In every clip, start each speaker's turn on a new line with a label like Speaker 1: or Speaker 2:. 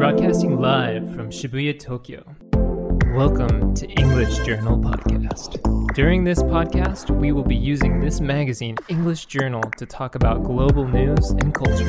Speaker 1: Broadcasting live from Shibuya, Tokyo. Welcome to English Journal Podcast. During this podcast, we will be using this magazine, English Journal, to talk about global news and culture.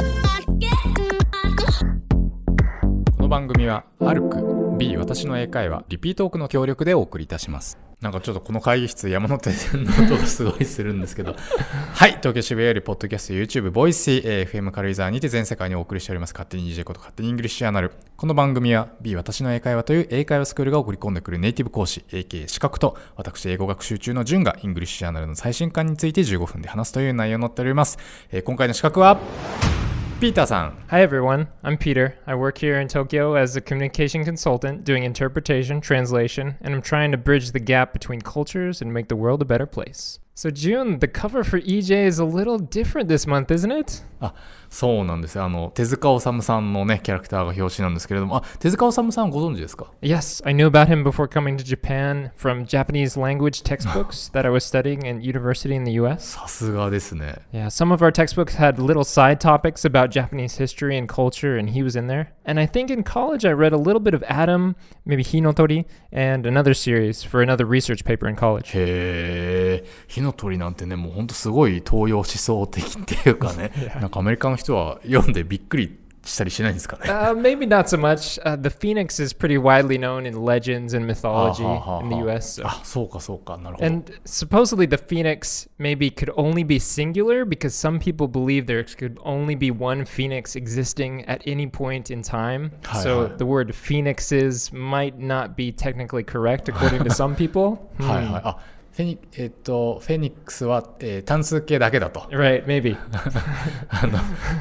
Speaker 2: この番組は、アルク B 私の英会話リピートークの協力でお送りいたします。なんかちょっとこの会議室山手線の音がすごいするんですけど。はい東京渋谷よりポッドキャスト YouTube Voicy FM 軽井沢にて全世界にお送りしております。勝手に EJ こと勝手に English Journal。この番組は B 私の英会話という英会話スクールが送り込んでくるネイティブ講師 AK 資格と私英語学習中の順がイングリッシュアナルの最新刊について15分で話すという内容になっております、えー今回の資格は？Peter-san.
Speaker 1: Hi, everyone. I'm Peter. I work here in Tokyo as a communication consultant doing interpretation, translation, and I'm trying to bridge the gap between cultures and make the world a better place. So, June, the cover for EJ is a little different this month, isn't it?
Speaker 2: Uh, そうなんですよあの手塚治虫さんのねキャラクターが表紙なんですけれどもあ手塚治虫さんご存知ですか
Speaker 1: Yes, I knew about him before coming to Japan from Japanese language textbooks that I was studying in university in the US.
Speaker 2: さすがですね
Speaker 1: Yeah, some of our textbooks had little side topics about Japanese history and culture, and he was in there. And I think in college I read a little bit of Adam, maybe Hinotori, and another series for another research paper in college.
Speaker 2: へえ火の鳥なんてねもうほんとすごい東洋思想的っていうかねなんかアメリカの人は読んでびっくりしたりしないんですかね
Speaker 1: Uh, maybe not so much. Uh, the phoenix is pretty widely known in legends and mythology
Speaker 2: はあはあはあ
Speaker 1: in the US. so-
Speaker 2: あそうかそうかなるほど
Speaker 1: And supposedly the phoenix maybe could only be singular because some people believe there could only be one phoenix existing at any point in time.
Speaker 2: Hi,
Speaker 1: so
Speaker 2: hi.
Speaker 1: the word phoenixes might not be technically correct according to some people.
Speaker 2: はいはいあ フェニえっとフェニックスは、えー単数形だけだと
Speaker 1: Right, maybe.
Speaker 2: あの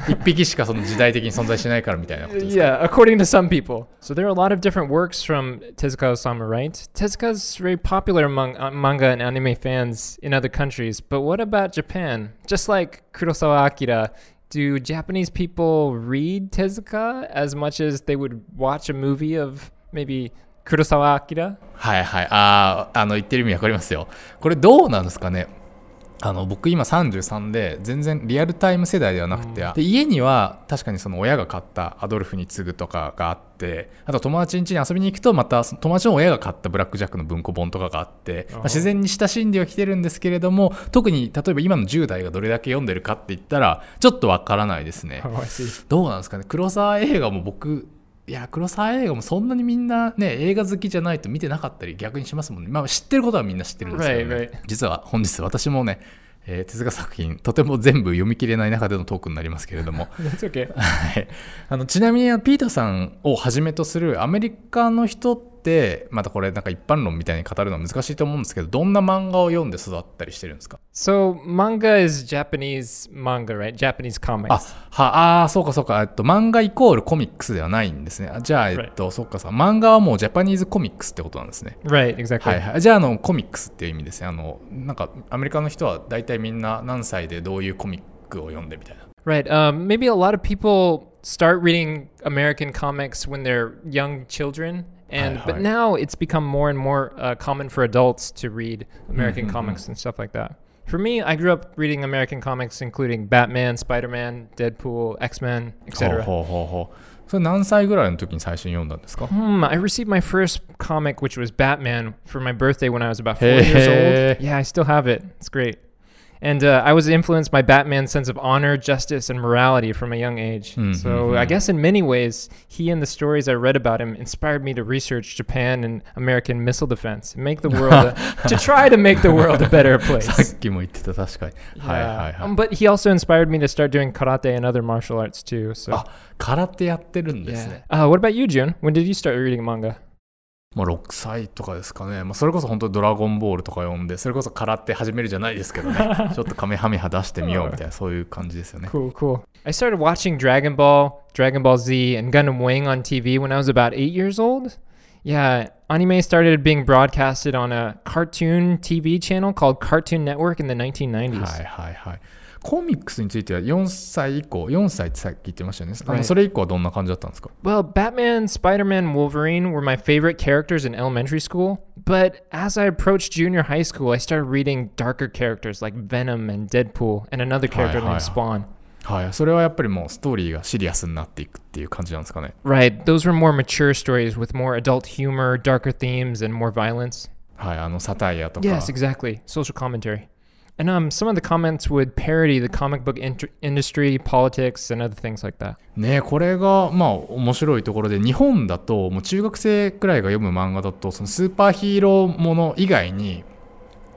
Speaker 2: 一匹しかその時代的に存在しないからみたいなことですか
Speaker 1: Yeah, according to some people. So there are a lot of different works from Tezuka Osamu, right? Tezuka's very popular among uh, manga and anime fans in other countries. But what about Japan? Just like Kurosawa Akira, do Japanese people read Tezuka as much as they would watch a movie of maybe Kurosawa Akira?
Speaker 2: はいはい。ああ、あの言ってる意味わかりますよ。これどうなんですかね？あの僕今33で全然リアルタイム世代ではなくて、で家には確かにその親が買ったアドルフに次ぐとかがあってあと友達ん家に遊びに行くとまた友達の親が買ったブラックジャックの文庫本とかがあって、まあ自然に親しんではきてるんですけれども特に例えば今の10代がどれだけ読んでるかって言ったらちょっとわからないですね。
Speaker 1: Oh.
Speaker 2: どうなんですかね？黒沢映画も僕いや黒沢映画もそんなにみんなね映画好きじゃないと見てなかったり逆にしますもんね。まあ知ってることはみんな知ってるんですけど、ね.実は本日私もね、えー手塚作品とても全部読み切れない中でのトークになりますけれども。あのちなみにピーターさんをはじめとするアメリカの人ってまたこれなんか一般論みたいに語るのは難しいと思うんですけどどんな漫画を読んで育ったりしてるんですか
Speaker 1: ？So manga is Japanese manga, right? Japanese comics.
Speaker 2: あはあーそうかそうか、えっと、漫画イコールコミックスではないんですね。あじゃあ、えっと、そっかさ。漫画はもうジャパニーズコミックスってことなんですね。
Speaker 1: Right, exactly.
Speaker 2: はいはい。じゃああのコミックスっていう意味ですね。あのなんかアメリカの人は大体みんな何歳でどういうコミックを読んでみたいな。
Speaker 1: Right. Um, maybe a lot of people start reading American comics when they're young children, and
Speaker 2: Hi,
Speaker 1: but
Speaker 2: hi.
Speaker 1: now it's become more and more uh, common for adults to read American comics and stuff like that. For me, I grew up reading American comics, including Batman, Spider-Man, Deadpool, X-Men,
Speaker 2: ほう
Speaker 1: etc.
Speaker 2: ほうほうほうそれ何歳ぐらいの時に最初に読んだんですか
Speaker 1: Hmm, I received my first comic, which was Batman, for my birthday when I was about four years
Speaker 2: Hey.
Speaker 1: old. Yeah, I still have it. It's great. And uh, I was influenced by Batman's sense of honor, justice, and morality from a young age.
Speaker 2: Mhm,
Speaker 1: So I
Speaker 2: mhm.
Speaker 1: guess in many ways, he and the stories I read about him inspired me to research Japan and American missile defense, and make the world a, to try to make the world a better
Speaker 2: さ
Speaker 1: place.
Speaker 2: っきも言ってた確かにはいはい
Speaker 1: Yeah.
Speaker 2: はい
Speaker 1: Um, but he also inspired me to start doing karate and other martial arts too. So
Speaker 2: あ空手やってるんです
Speaker 1: yeah.
Speaker 2: ね
Speaker 1: Uh, what about you, June? When did you start reading manga?
Speaker 2: まあ、6歳とかですかね、まあ、それこそ本当にドラゴンボールとか読んでそれこそ空手始めるじゃないですけどねちょっとカメハメハ出してみようみたいなそういう感じですよね
Speaker 1: Cool, cool. I started watching Dragon Ball, Dragon Ball Z, and Gundam Wing on TV when I was about eight years old. Yeah, anime started being broadcasted on a cartoon TV channel called Cartoon Network in the 1990s.
Speaker 2: はいはいはいコミックスについては4歳以降4歳ってさっき言ってましたよねあの
Speaker 1: Right.
Speaker 2: それ以降はどんな感じだったんですか
Speaker 1: Well, Batman, Spider Man, Wolverine were my favorite characters in elementary school. But as I approached junior high school, I started reading darker characters like Venom and Deadpool and another character
Speaker 2: hi,
Speaker 1: named
Speaker 2: hi.
Speaker 1: Spawn.
Speaker 2: はい、それはやっぱりもうストーリーがシリアスになっていくっていう感じなんですかね。
Speaker 1: Right. Those were more mature stories with more adult humor, darker themes, and more violence.
Speaker 2: はい、あのサタイアとか。
Speaker 1: Yes, exactly. Social commentary. And um, some of the comments would parody the comic book int- industry, politics, and other things like that.
Speaker 2: ねこれがまあ面白いところで日本だともう中学生くらいが読む漫画だとそのスーパーヒーローもの以外に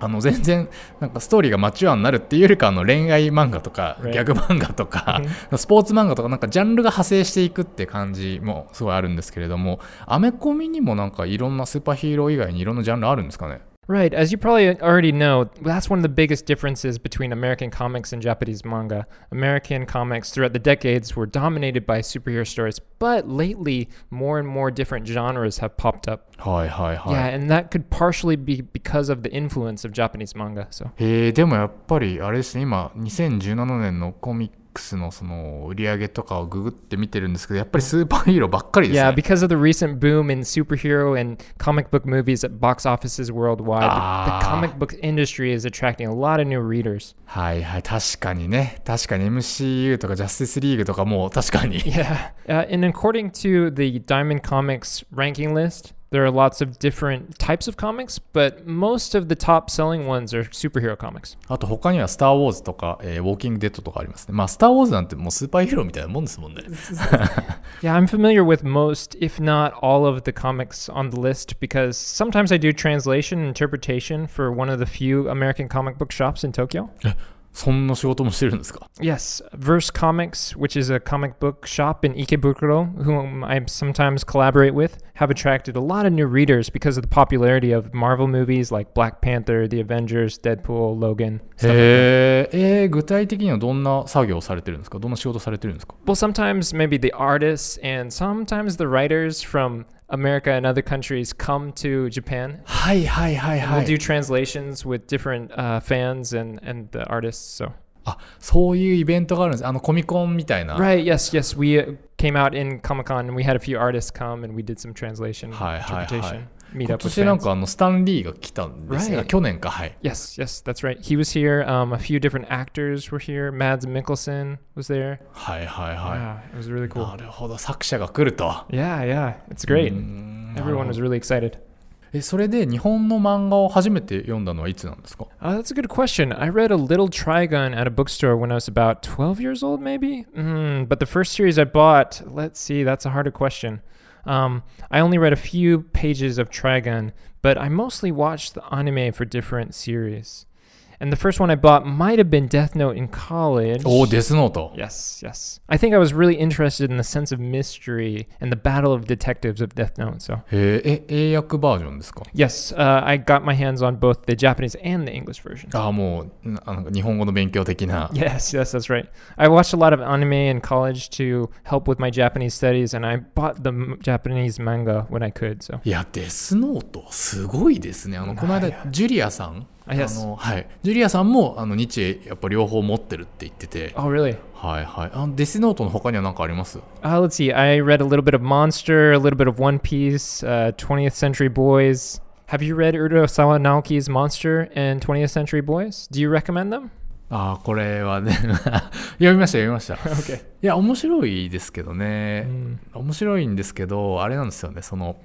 Speaker 2: あの全然なんかストーリーがマチュアになるっていうよりかあの恋愛漫画とか.ギャグ漫画とかスポーツ漫画とかなんかジャンルが派生していくって感じもすごいあるんですけれどもアメコミにもなんかいろんなスーパーヒーロー以外にいろんなジャンルあるんですかね？
Speaker 1: Right. As you probably already know, that's one of the biggest differences between American comics and Japanese manga. American comics throughout the decades were dominated by superhero stories, but lately, more and more different genres have popped up.
Speaker 2: はいはいはい、
Speaker 1: Yeah, and that could partially be because of the influence of Japanese manga. So,
Speaker 2: えーでもやっぱりあれですね今2017年のコミック スのその売り上げとかをググって見てるんですけどやっぱりスーパーヒーローばっかりです
Speaker 1: yeah,
Speaker 2: ね
Speaker 1: because of the recent boom in superhero and comic book movies at box offices worldwide, the-
Speaker 2: Ah.
Speaker 1: comic book industry is attracting a lot of new readers.
Speaker 2: はいはい確かにね確かに MCU とかジャスティスリーグとかも確かに
Speaker 1: Yeah. Uh, and according to the Diamond Comics ranking list, there are lots of different types of comics, but most of the top selling ones are superhero comics.
Speaker 2: あと他にはスター・ウォーズとか、えーウォーキング・デッドとかありますねまあスター・ウォーズなんてもうスーパーヒーローみたいなもんですもんね
Speaker 1: Yeah, I'm familiar with most, if not all, of the comics on the list because sometimes I do translation and interpretation for one of the few American comic book shops in Tokyo.
Speaker 2: そんな仕事もしてるんですか
Speaker 1: Yes, Verse Comics, which is a comic book shop in Ikebukuro, whom I sometimes collaborate with, have attracted a lot of new readers because of the popularity of Marvel movies like Black Panther, The Avengers, Deadpool, Logan. Stuff like that.
Speaker 2: へーえー具体的にはどんな作業をされてるんですかどんな仕事されてるんですか
Speaker 1: Well, sometimes maybe the artists and sometimes the writers from America and other countries come to Japan.
Speaker 2: はいはいはい
Speaker 1: And
Speaker 2: は
Speaker 1: we'll do
Speaker 2: い
Speaker 1: translations with different uh, fans and, and the artists. So
Speaker 2: あそういうイベントがあるんですあのコミコンみたいな
Speaker 1: right, yes, yes, we uh, came out in Comic Con and we had a few artists come and we did some translation,
Speaker 2: はいはいはい。
Speaker 1: interpretation, meet
Speaker 2: 今
Speaker 1: up with
Speaker 2: 年なん
Speaker 1: fans.
Speaker 2: かあのスタンリーが来たんですね
Speaker 1: Right.
Speaker 2: 去年かはい
Speaker 1: Yes, yes, that's right. He was here. Um, a few different actors were here. Mads Mikkelsen was there.
Speaker 2: はいはいは
Speaker 1: Yeah, it was really
Speaker 2: い
Speaker 1: cool.
Speaker 2: なるほど作者が来ると
Speaker 1: Yeah, yeah, it's great.
Speaker 2: うーん
Speaker 1: Everyone was really excited.
Speaker 2: えそれで日本の漫画を初めて読んだのはいつなんですか
Speaker 1: Uh, that's a good question. I read a little Trigun at a bookstore when I was about 12 years old, maybe? Mm, but the first series I bought, let's see, that's a harder question. Um, I only read a few pages of Trigun, but I mostly watched the anime for different series. And the first one I bought might have been Death Note in college.
Speaker 2: Oh, Death Note.
Speaker 1: Yes, yes. I think I was really interested in the sense of mystery and the battle of detectives of Death Note. So. Yes, uh, I got my hands on both the Japanese and the English version.
Speaker 2: Ah,
Speaker 1: yes, yes, that's right. I watched a lot of anime in college to help with my Japanese studies, and I bought the Japanese manga when I could. So.
Speaker 2: Yeah, Death いや、デスノート、すごいですね。あの、この間、ジュリアさん。
Speaker 1: あ.
Speaker 2: のはいジュリアさんもあの日英やっぱ両方持ってるって言ってて
Speaker 1: oh, really?
Speaker 2: はいはいあのデスノートの他には何かあります
Speaker 1: Uh, let's see. I read a little bit of Monster, a little bit of One Piece, uh, 20th Century Boys. Have you read Urasawa Naoki's Monster and 20th Century Boys? Do you recommend them?
Speaker 2: ああこれはね読みました読みました
Speaker 1: Okay.
Speaker 2: いや面白いですけどね、
Speaker 1: Mm.
Speaker 2: 面白いんですけどあれなんですよねその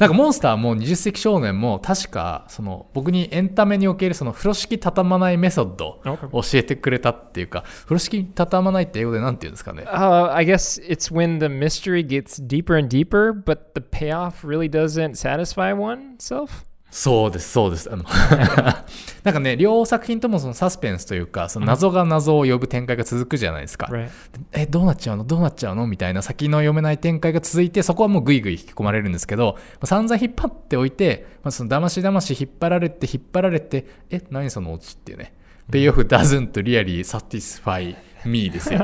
Speaker 2: なんかモンスターも20世紀少年も確かその僕にエンタメにおけるその風呂敷畳まないメソッド.を教えてくれたっていうか風呂敷畳まないって英語で何て言うんですかね
Speaker 1: Uh, I guess it's when the mystery gets deeper and deeper, but the payoff really doesn't satisfy oneself.
Speaker 2: そうですそうです。あの なんかね両作品ともそのサスペンスというかその謎が謎を呼ぶ展開が続くじゃないですか、
Speaker 1: Right.
Speaker 2: えどうなっちゃうの？どうなっちゃうの？みたいな先の読めない展開が続いてそこはもうグイグイ引き込まれるんですけど、まあ散々引っ張っておいて、まあ、そのだましだまし引っ張られて引っ張られてえ何そのオチっていうね。ペイオフ doesn't really satisfy me ですよ.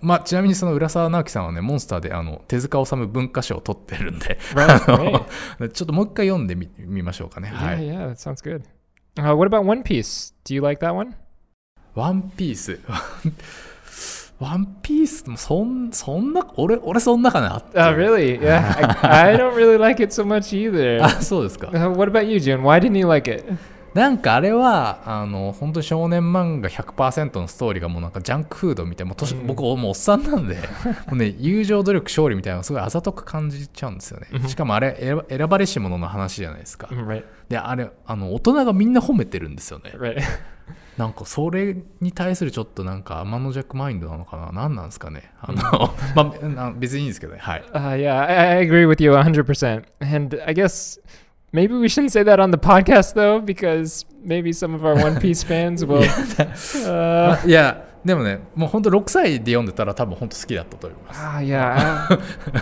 Speaker 2: まあちなみにその浦沢直樹さんはねモンスターであの手塚治虫文化賞を取ってるんでちょっともう一回読んでみみましょうかねは
Speaker 1: Yeah,
Speaker 2: い
Speaker 1: yeah, that sounds good. Uh, what about One Piece? Do you like that one?
Speaker 2: ワンピースワンピースもそんそんな俺俺そんなかな
Speaker 1: Oh, really? Yeah, I, I don't really like it so much either.
Speaker 2: あそうですか
Speaker 1: Uh, what about you, June? Why didn't you like it?
Speaker 2: なんかあれはあの本当に少年漫画100%のストーリーがもうなんかジャンクフードみたいなもう年、
Speaker 1: うん。
Speaker 2: 僕もうおっさんなんで もうね友情努力勝利みたいなのがすごいあざとく感じちゃうんですよね。
Speaker 1: うん。
Speaker 2: しかもあれ選ばれし者の話じゃないですか。
Speaker 1: right,
Speaker 2: であれあの大人がみんな褒めてるんですよね。
Speaker 1: Right.
Speaker 2: なんかそれに対するちょっとなんか天の弱マインドなのかな？何なんですかね？あの、まあな別にいいんですけどね。はい。
Speaker 1: Uh, yeah, I, I agree with you 100%. And I guess maybe we shouldn't say that on the podcast though, because maybe some of our One Piece fans will. Uh,
Speaker 2: いやでもねもう本当6歳で読んでたら多分本当好きだったと思います
Speaker 1: ah, yeah,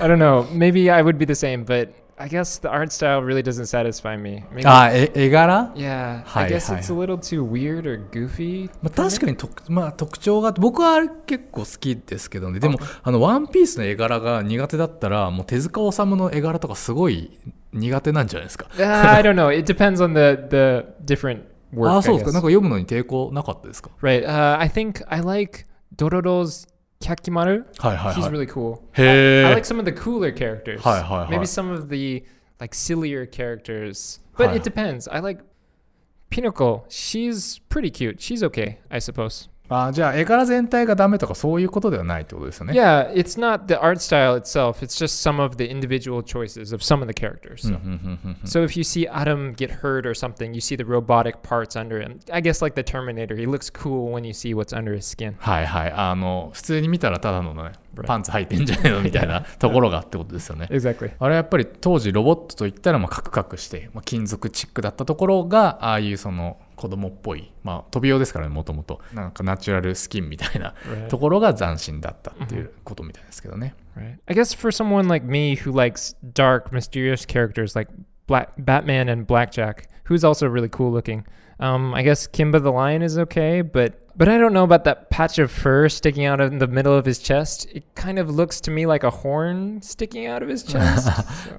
Speaker 1: I, I don't know. Maybe I would be the same, but I guess the art style really doesn't satisfy me. Maybe,
Speaker 2: あえ絵柄
Speaker 1: yeah,
Speaker 2: Hi,
Speaker 1: I guess
Speaker 2: hi.
Speaker 1: it's a little too weird or goofy.
Speaker 2: まあ、確かにと、まあ、特徴があって僕はあれ結構好きですけどねでもあのワンピースの絵柄が苦手だったらもう手塚治虫の絵柄とかすごい苦手なんじゃないですか
Speaker 1: Uh, I don't know. It depends on the the different work.
Speaker 2: ああ
Speaker 1: I
Speaker 2: そうですか
Speaker 1: guess.
Speaker 2: なんか読むのに抵抗なかったですか
Speaker 1: Right. Uh, I think I like Dororo's Kyakimaru.
Speaker 2: はいはい
Speaker 1: He's
Speaker 2: はい
Speaker 1: really cool.
Speaker 2: へ
Speaker 1: I
Speaker 2: え
Speaker 1: like some of the cooler characters.
Speaker 2: はいはいはい
Speaker 1: Maybe some of the like sillier characters. But
Speaker 2: Hi.
Speaker 1: it depends. I like Pinnacle. She's pretty cute. She's okay, I suppose.
Speaker 2: あじゃあ絵柄全体がダメとかそういうことではないってことですよね
Speaker 1: Yeah, it's not the art style itself. It's just some of the individual choices of some of the characters.
Speaker 2: うん
Speaker 1: So, so if you see Adam get hurt or something, you see the robotic parts under him. I guess like the Terminator, he looks cool when you see what's under his skin.
Speaker 2: はいはいあの普通に見たらただのね.パンツ履いてんじゃないのみたいなところがってことですよね
Speaker 1: Exactly.
Speaker 2: あれやっぱり当時ロボットといったらまあカクカクして、まあ、金属チックだったところがああいうその子供っぽい、まあ、飛び用ですからねもともとなんかナチュラルスキンみたいな.ところが斬新だったっていうことみたいですけどね、
Speaker 1: Right. I guess for someone like me who likes dark, mysterious characters like Black Batman and Blackjack, who's also really cool looking, um, I guess Kimba the Lion is okay, but but I don't know about that patch of fur sticking out in the middle of his chest. It kind of looks to me like a horn sticking out of his chest.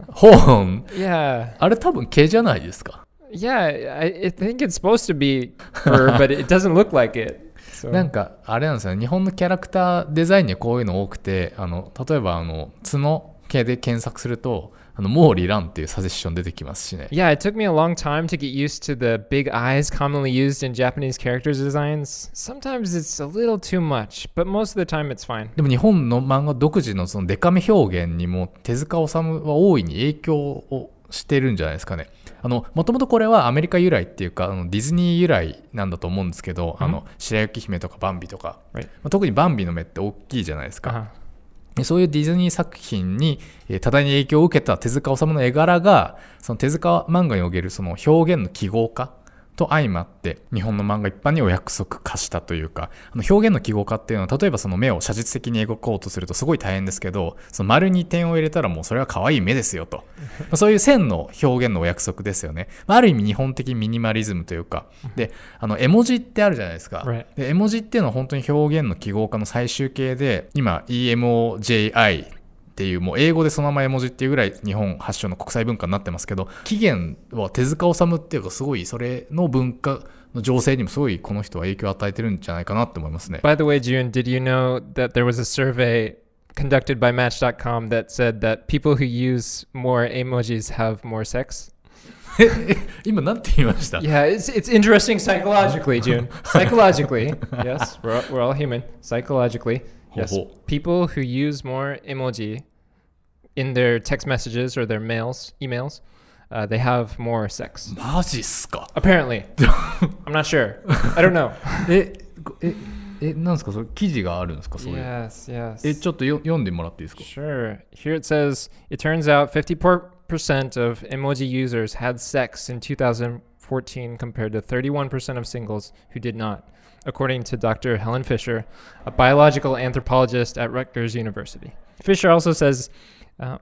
Speaker 2: ン
Speaker 1: yeah,
Speaker 2: あれ多分毛じゃないですか
Speaker 1: yeah. I, I think it's supposed to be fur, but it doesn't look like it. So,
Speaker 2: なんかあれなんですよね日本のキャラクターデザインにはこういうの多くてあの例えばあの角系で検索するとあの毛利蘭っていうサジェッション出てきますしね
Speaker 1: Yeah, it took me a long time to get used to the big eyes commonly used in Japanese characters designs. Sometimes it's a little too much, but most of the time it's fine.
Speaker 2: でも日本の漫画独自のそのデカめ表現にも手塚治虫は大いに影響をしてるんじゃないですかね。あの、もともとこれはアメリカ由来っていうか、あのディズニー由来なんだと思うんですけど、あの、白雪姫とかバンビとか、
Speaker 1: Right.
Speaker 2: まあ特にバンビの目って大きいじゃないですか。
Speaker 1: Uh-huh.
Speaker 2: でそういうディズニー作品に、えー多大に影響を受けた手塚治虫の絵柄が、その手塚漫画におけるその表現の記号化と相まって、日本の漫画一般にお約束化したというか、あの表現の記号化っていうのは、例えばその目を写実的に描こうとするとすごい大変ですけど、その丸に点を入れたらもうそれは可愛い目ですよと。ま あそういう線の表現のお約束ですよね。まあある意味日本的ミニマリズムというか、で、あの絵文字ってあるじゃないですか。
Speaker 1: Right.
Speaker 2: で絵文字っていうのは本当に表現の記号化の最終形で今 EMOJI っていうもう英語でそのまま絵文字っていうぐらい日本発祥の国際文化になってますけど起源は手塚治虫っていうかすごいそれの文化の情勢にもすごいこの人は影響を与えてるんじゃないかなって思いますね。
Speaker 1: By the way, June, did you know that there was a survey conducted by Match.com that said that people who use more emojis have more sex?
Speaker 2: 今なんて言いました
Speaker 1: Yeah, it's, it's interesting psychologically, June. Psychologically, yes, we're, all- we're all human. Psychologically, yes,
Speaker 2: Ho, ho.
Speaker 1: people who use more emoji in their text messages or their mails, emails, uh, they have more sex.
Speaker 2: マジっすか
Speaker 1: Apparently. I'm not sure. I don't know.
Speaker 2: えええなんですかそれ記事があるんですかそういう
Speaker 1: Yes, yes.
Speaker 2: えちょっとよ読んでもらっていいですか
Speaker 1: Sure. Here it says it turns out 54% of emoji users had sex in 2014 compared to 31% of singles who did not, according to Dr. Helen Fisher, a biological anthropologist at Rutgers University. Fisher also says uh,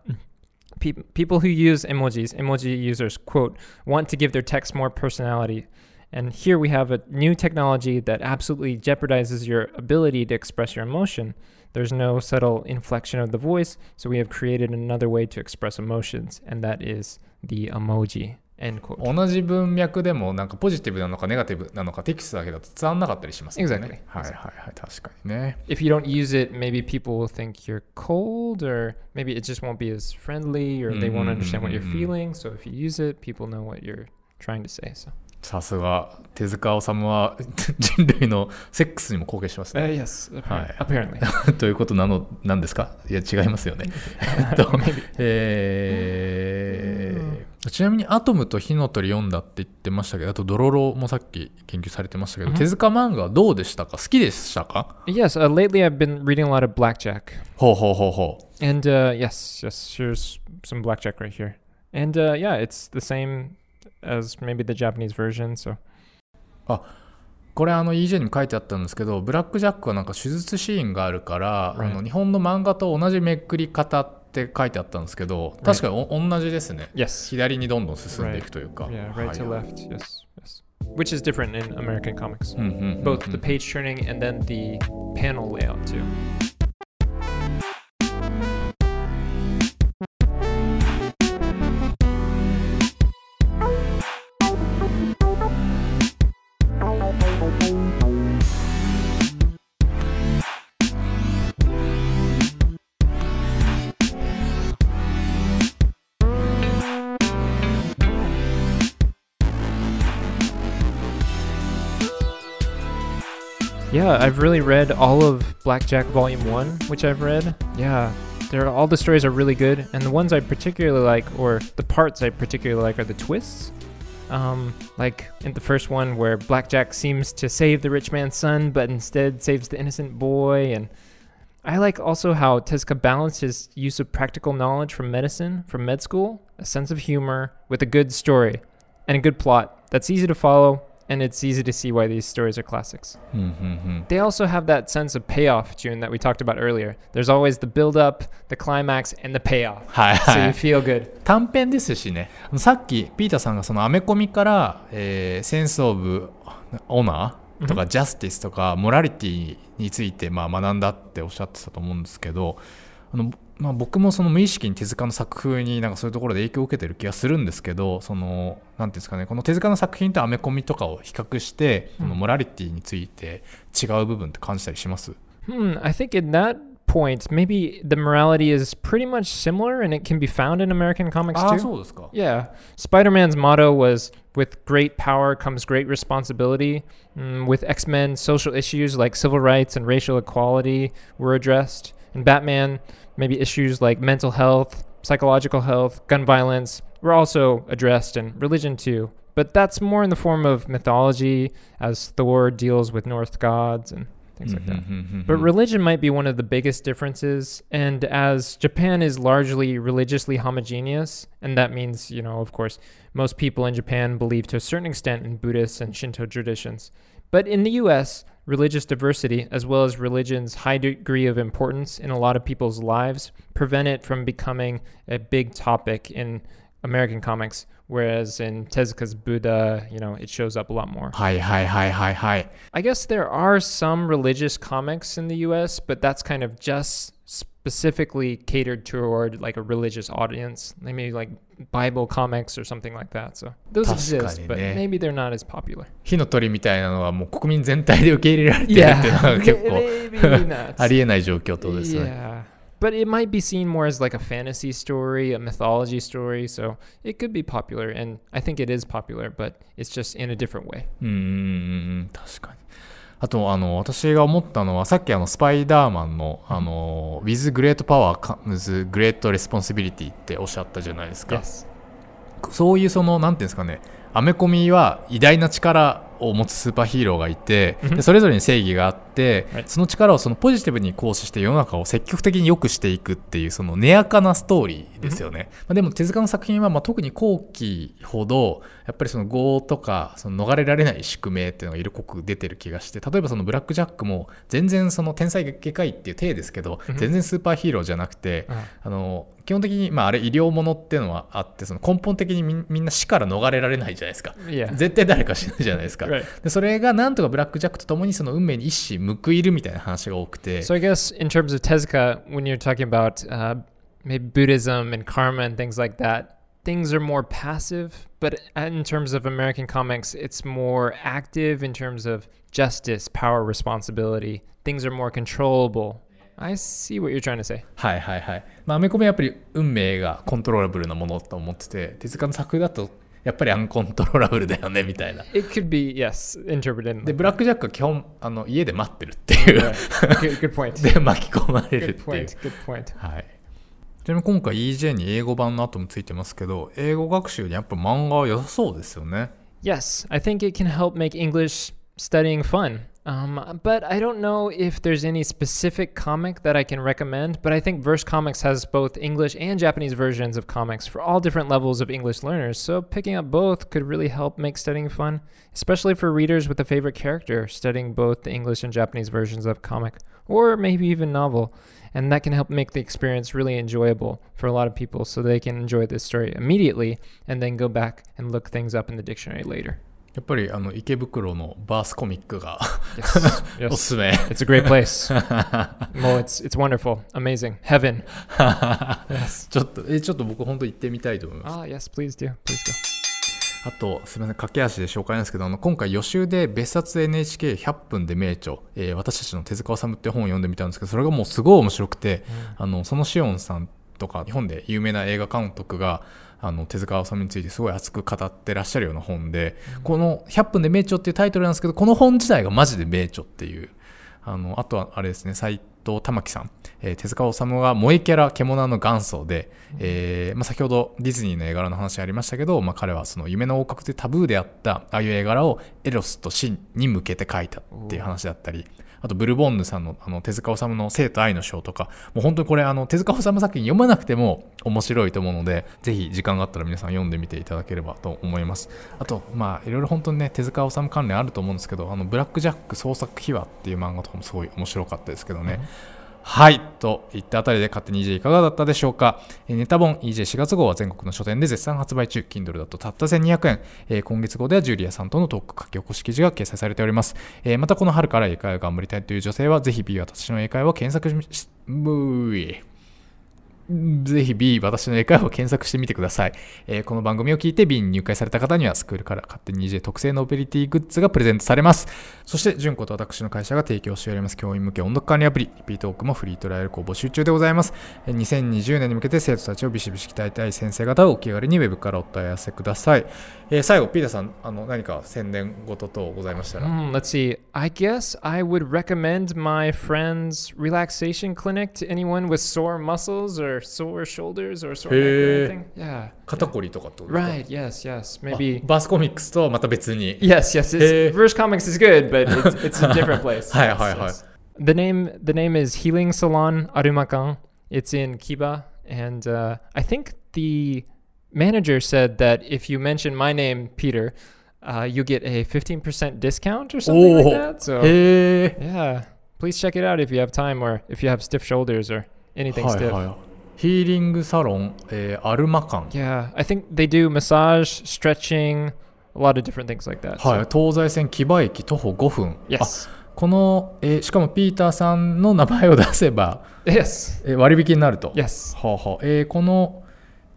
Speaker 1: pe- people who use emojis, emoji users, quote, want to give their text more personality. And here we have a new technology that absolutely jeopardizes your ability to express your emotion. There's no subtle inflection of the voice, so we have created another way to express emotions, and that is the emoji.
Speaker 2: 同じ文脈でもなんかポジティブなのかネガティブなのかテキストだけだと伝わんなかったりしますよね。
Speaker 1: Exactly.
Speaker 2: はいはいはい確かにね。
Speaker 1: If you don't use it, maybe people will think you're cold, or maybe it just won't be as friendly, or they won't understand what you're
Speaker 2: Mm.
Speaker 1: feeling. So if you use it, people know what you're trying to say. So
Speaker 2: さすが手塚治虫は人類のセックスにも貢献します
Speaker 1: Uh,
Speaker 2: ね。
Speaker 1: yes, appar-
Speaker 2: はい
Speaker 1: apparently.
Speaker 2: ということなのなんですかいや違いますよね。えっと.えーちなみにアトムと火の鳥読んだって言ってましたけどあとドロロもさっき研究されてましたけど、
Speaker 1: うん
Speaker 2: 手塚漫画はどうでしたか好きでしたか
Speaker 1: Yes, uh, lately I've been reading a lot of Blackjack.
Speaker 2: ほうほうほうほう
Speaker 1: And uh, yes, yes, here's some Blackjack right here. And uh, yeah, it's the same as maybe the Japanese version. So
Speaker 2: これあの EJ にも書いてあったんですけどブラック・ジャックはなんか手術シーンがあるから.あの日本の漫画と同じめくり方って書いてあったんですけど確かにお同じですね
Speaker 1: yes,
Speaker 2: 左にどんどん進んでいくというか、
Speaker 1: yeah, right to
Speaker 2: はい
Speaker 1: left. Yes, yes. Which is different in American comics. Both the page turning and then the panel layout too. Yeah, I've really read all of Blackjack Volume 1, which I've read. Yeah, all the stories are really good, and the ones I particularly like, or the parts I particularly like, are the twists. Um, like in the first one, where Blackjack seems to save the rich man's son, but instead saves the innocent boy. And I like also how Tezuka balanced his use of practical knowledge from medicine, from med school, a sense of humor, with a good story and a good plot that's easy to follow, and it's easy to see why these stories are classics.
Speaker 2: うんうんうん
Speaker 1: They also have that sense of payoff, June, that we talked about earlier. There's always the build up, the climax, and the payoff.
Speaker 2: はい
Speaker 1: So
Speaker 2: は
Speaker 1: you
Speaker 2: い
Speaker 1: feel good.
Speaker 2: 短編ですしねさっきピーターさんがそのアメコミから、えーセンス・オブ・オナーとか、ジャスティスとかモラリティについてまあ学んだっておっしゃってたと思うんですけどあの、まあ、僕もその無意識に手塚の作風になんかそういうところで影響を受けてる気がするんですけどそのなんていうんですかねこの手塚の作品とアメコミとかを比較して、
Speaker 1: うん
Speaker 2: このモラリティについて違う部分って感じたりします
Speaker 1: Hmm, I think in that point, maybe the morality is pretty much similar and it can be found in American comics too. Yeah. Spider Man's motto was with great power comes great responsibility. Mm, with X Men, social issues like civil rights and racial equality were addressed. In Batman, maybe issues like mental health, psychological health, gun violence were also addressed, and religion too. But that's more in the form of mythology, as Thor deals with Norse gods and things like that. Mm-hmm, mm-hmm, but mm-hmm. religion might be one of the biggest differences. And as Japan is largely religiously homogeneous, and that means, you know, of course, most people in Japan believe to a certain extent in Buddhist and Shinto traditions. But in the US, Religious diversity, as well as religion's high degree of importance in a lot of people's lives, prevent it from becoming a big topic in American comics, whereas in Tezuka's Buddha, you know, it shows up a lot more.
Speaker 2: Hi, hi, hi, hi, hi.
Speaker 1: I guess there are some religious comics in the US, but that's kind of just specifically catered toward like a religious audience. Maybe like Bible comics or something like that. So those
Speaker 2: 確か
Speaker 1: exist,
Speaker 2: に
Speaker 1: but
Speaker 2: ね。
Speaker 1: maybe they're not as popular.
Speaker 2: 火の鳥みたいなのはもう国民全体で受け入れられてるっていうのが結構
Speaker 1: maybe not.
Speaker 2: ありえない状況ってことですね。
Speaker 1: Yeah. But it might be seen more as like a fantasy story, a mythology story, so it could be popular, and I think it is popular, but it's just in a different way.
Speaker 2: うんうんうんうん確かに。 あとあの私が思ったのはさっきあのスパイダーマンのあの With Great Power comes Great Responsibility っておっしゃったじゃないですか。
Speaker 1: Yes.
Speaker 2: そういうそのなんていうんですかねアメコミは偉大な力を持つスーパーヒーローがいて、
Speaker 1: うん
Speaker 2: でそれぞれに正義があって、
Speaker 1: はい
Speaker 2: その力をそのポジティブに行使して世の中を積極的に良くしていくっていうその根やかなストーリーですよね、まあ、でも手塚の作品はまあ特に後期ほどやっぱりその業とかその逃れられない宿命っていうのが色濃く出てる気がして例えばそのブラック・ジャックも全然その天才外科医っていう体ですけど、
Speaker 1: うん。
Speaker 2: 全然スーパーヒーローじゃなくて、
Speaker 1: Uh,
Speaker 2: あの基本的に、まあ、あれ医療ものっていうのはあってその根本的にみんな死から逃れられないじゃないですか.絶対誰か死ぬじゃないですか。
Speaker 1: Right.
Speaker 2: でそれがなんとかブラック・ジャックと共にその運命に一矢報いるみたいな話が多くて。
Speaker 1: So I guess in terms of Tezuka, when you're talking about uh, maybe Buddhism and karma and things like that, things are more passive. But in terms of American comics, it's more active in terms of justice, power, responsibility. Things are more controllable. I see what you're trying to say.
Speaker 2: はいはいはい、まあ、アメコミはやっぱり運命がコントローラブルなものと思ってて手塚の作風だと やっぱりアンコントローラブルだよねみたいな
Speaker 1: It could be, yes, interpreted.
Speaker 2: で
Speaker 1: like
Speaker 2: ブラックジャックは基本あの家で待ってるっていう
Speaker 1: that. good, good point.
Speaker 2: で巻き込まれるっ
Speaker 1: Good
Speaker 2: ていう
Speaker 1: point. Good point.
Speaker 2: はい ちなみに今回 EJ に英語版の後もついてますけど英語学習にやっぱ漫画は良さそうですよね
Speaker 1: Yes, I think it can help make English studying fun. Um, but I don't know if there's any specific comic that I can recommend. But I think Verse Comics has both English and Japanese versions of comics for all different levels of English learners. So picking up both could really help make studying fun, especially for readers with a favorite character studying both the English and Japanese versions of comic, or maybe even novel. And that can help make the experience really enjoyable for a lot of people so they can enjoy this story immediately and then go back and look things up in the dictionary later.
Speaker 2: やっぱりあの池袋のバースコミックが
Speaker 1: Yes.
Speaker 2: お
Speaker 1: yes.
Speaker 2: すすめ
Speaker 1: It's a great place. well, it's it's wonderful, amazing, heaven. yes.
Speaker 2: ちょっとえちょっと僕本当行ってみたいと思います
Speaker 1: Ah, yes, please do. Please go.
Speaker 2: あとすみません駆け足で紹介なんですけどあの今回予習で別冊 NHK100 分で名著、えー私たちの手塚治虫って本を読んでみたんですけどそれがもうすごい面白くて、あのそのシオンさんとか日本で有名な映画監督があの手塚治虫についてすごい熱く語ってらっしゃるような本で、この「100分で名著」っていうタイトルなんですけどこの本自体がマジで名著っていうあのあとはあれですね斎藤玉樹さん、えー手塚治虫が萌えキャラ獣の元祖で、えーまあ、先ほどディズニーの絵柄の話ありましたけど、まあ、彼はその夢の王国でタブーであったああいう絵柄をエロスと真に向けて描いたっていう話だったりあとブルボンヌさんのあの手塚治虫の生と愛の章とかもう本当にこれあの手塚治虫作品読まなくても面白いと思うのでぜひ時間があったら皆さん読んでみていただければと思います。あとまあいろいろ本当にね手塚治虫関連あると思うんですけどあのブラックジャック創作秘話っていう漫画とかもすごい面白かったですけどね、はい。といったあたりで勝手に EJ いかがだったでしょうか？ネタ本 EJ4 月号は全国の書店で絶賛発売中。Kindle だとたった1200円。え今月号ではジュリアさんとのトーク書き起こし記事が掲載されております。えまたこの春から英会話を頑張りたいという女性はぜひ B 私の英会話を検索しし、ブーぜひ B 私の英会話を検索してみてください、えーこの番組を聞いて B に入会された方にはスクールから勝手に EJ 特製のオペリティグッズがプレゼントされます。そして純子と私の会社が提供しております教員向け音読管理アプリリピートークもフリートライアル校募集中でございます。2020年に向けて生徒たちをビシビシ鍛えたい先生方はお気軽にウェブからお問い合わせください、えー最後ピーターさんあの何か宣伝事等ございましたら、
Speaker 1: mm, let's see. I guess I would recommend my friend's relaxation clinic to anyone with sore muscles or sore shoulders or sore neck or
Speaker 2: Hey.
Speaker 1: anything. Yeah.
Speaker 2: 肩こりとかってことですか
Speaker 1: Right. Yes. Yes.
Speaker 2: あ
Speaker 1: Maybe.
Speaker 2: バースコミックスとはまた別に
Speaker 1: Yes. Yes.
Speaker 2: Hey.
Speaker 1: It's, Verse Comics is good, but it's, it's a different place.
Speaker 2: Hi,
Speaker 1: Yes,
Speaker 2: hi, hi.
Speaker 1: yes. The name the name is Healing Salon Arumakan. It's in Kiba, and uh, I think the manager said that if you mention my name, Peter, uh, you get a 15% discount or something like
Speaker 2: Oh.
Speaker 1: that. So
Speaker 2: へえ
Speaker 1: yeah, please check it out if you have time or if you have stiff shoulders or anything
Speaker 2: はい
Speaker 1: stiff.
Speaker 2: はい、 ヒーリングサロン、えーアルマカン、
Speaker 1: Yeah, I think they do massage, stretching, a lot of different things like that.
Speaker 2: はい東西線木場駅徒歩5分、この、えーしかもピーターさんの名前を出せば、
Speaker 1: Yes.
Speaker 2: えー割引になると、
Speaker 1: Yes.
Speaker 2: はあはあえーこの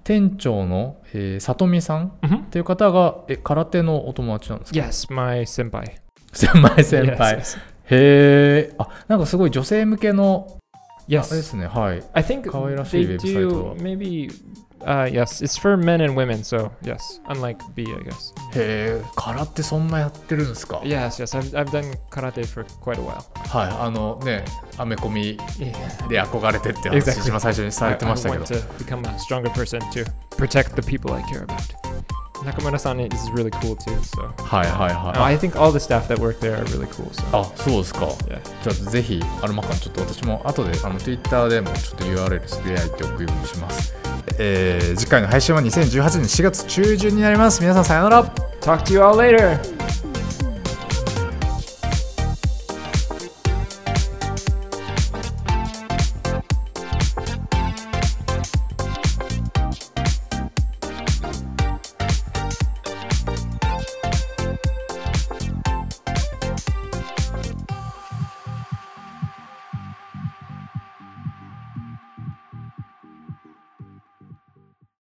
Speaker 2: 店長の、えー、里見さん
Speaker 1: hmm
Speaker 2: っていう方がえ空手のお友達なんですか
Speaker 1: ？Yes, my.
Speaker 2: 先輩先
Speaker 1: Yes,
Speaker 2: 輩、
Speaker 1: yes.
Speaker 2: へえあなんかすごい女性向けの あれで
Speaker 1: Yes.
Speaker 2: すねはい
Speaker 1: I think
Speaker 2: 可愛らしい
Speaker 1: they
Speaker 2: ウェブサイト
Speaker 1: do
Speaker 2: は
Speaker 1: maybe. Uh, yes, it's for men and women. So yes, unlike B, I guess.
Speaker 2: へえ空手そんなやってるんですか
Speaker 1: Yes, yes, I've, I've done karate for quite a while.
Speaker 2: はいあのねアメコミ
Speaker 1: Yeah.
Speaker 2: で憧れてって話
Speaker 1: Exactly.
Speaker 2: 一番最初にさ
Speaker 1: I,
Speaker 2: れて
Speaker 1: I
Speaker 2: ましたけど
Speaker 1: want to become a stronger person to protect the people I care about. Nakamura-san is really cool too. So
Speaker 2: はいはいはい
Speaker 1: I think all the staff that work there are really cool. So
Speaker 2: あそうですか
Speaker 1: yeah.
Speaker 2: じゃあぜひアルマカンちょっと私も後であの Twitter でもちょっと URL つぶやいておくようにします、えー次回の配信は2018年4月中旬になります皆さんさようなら
Speaker 1: Talk to you all later.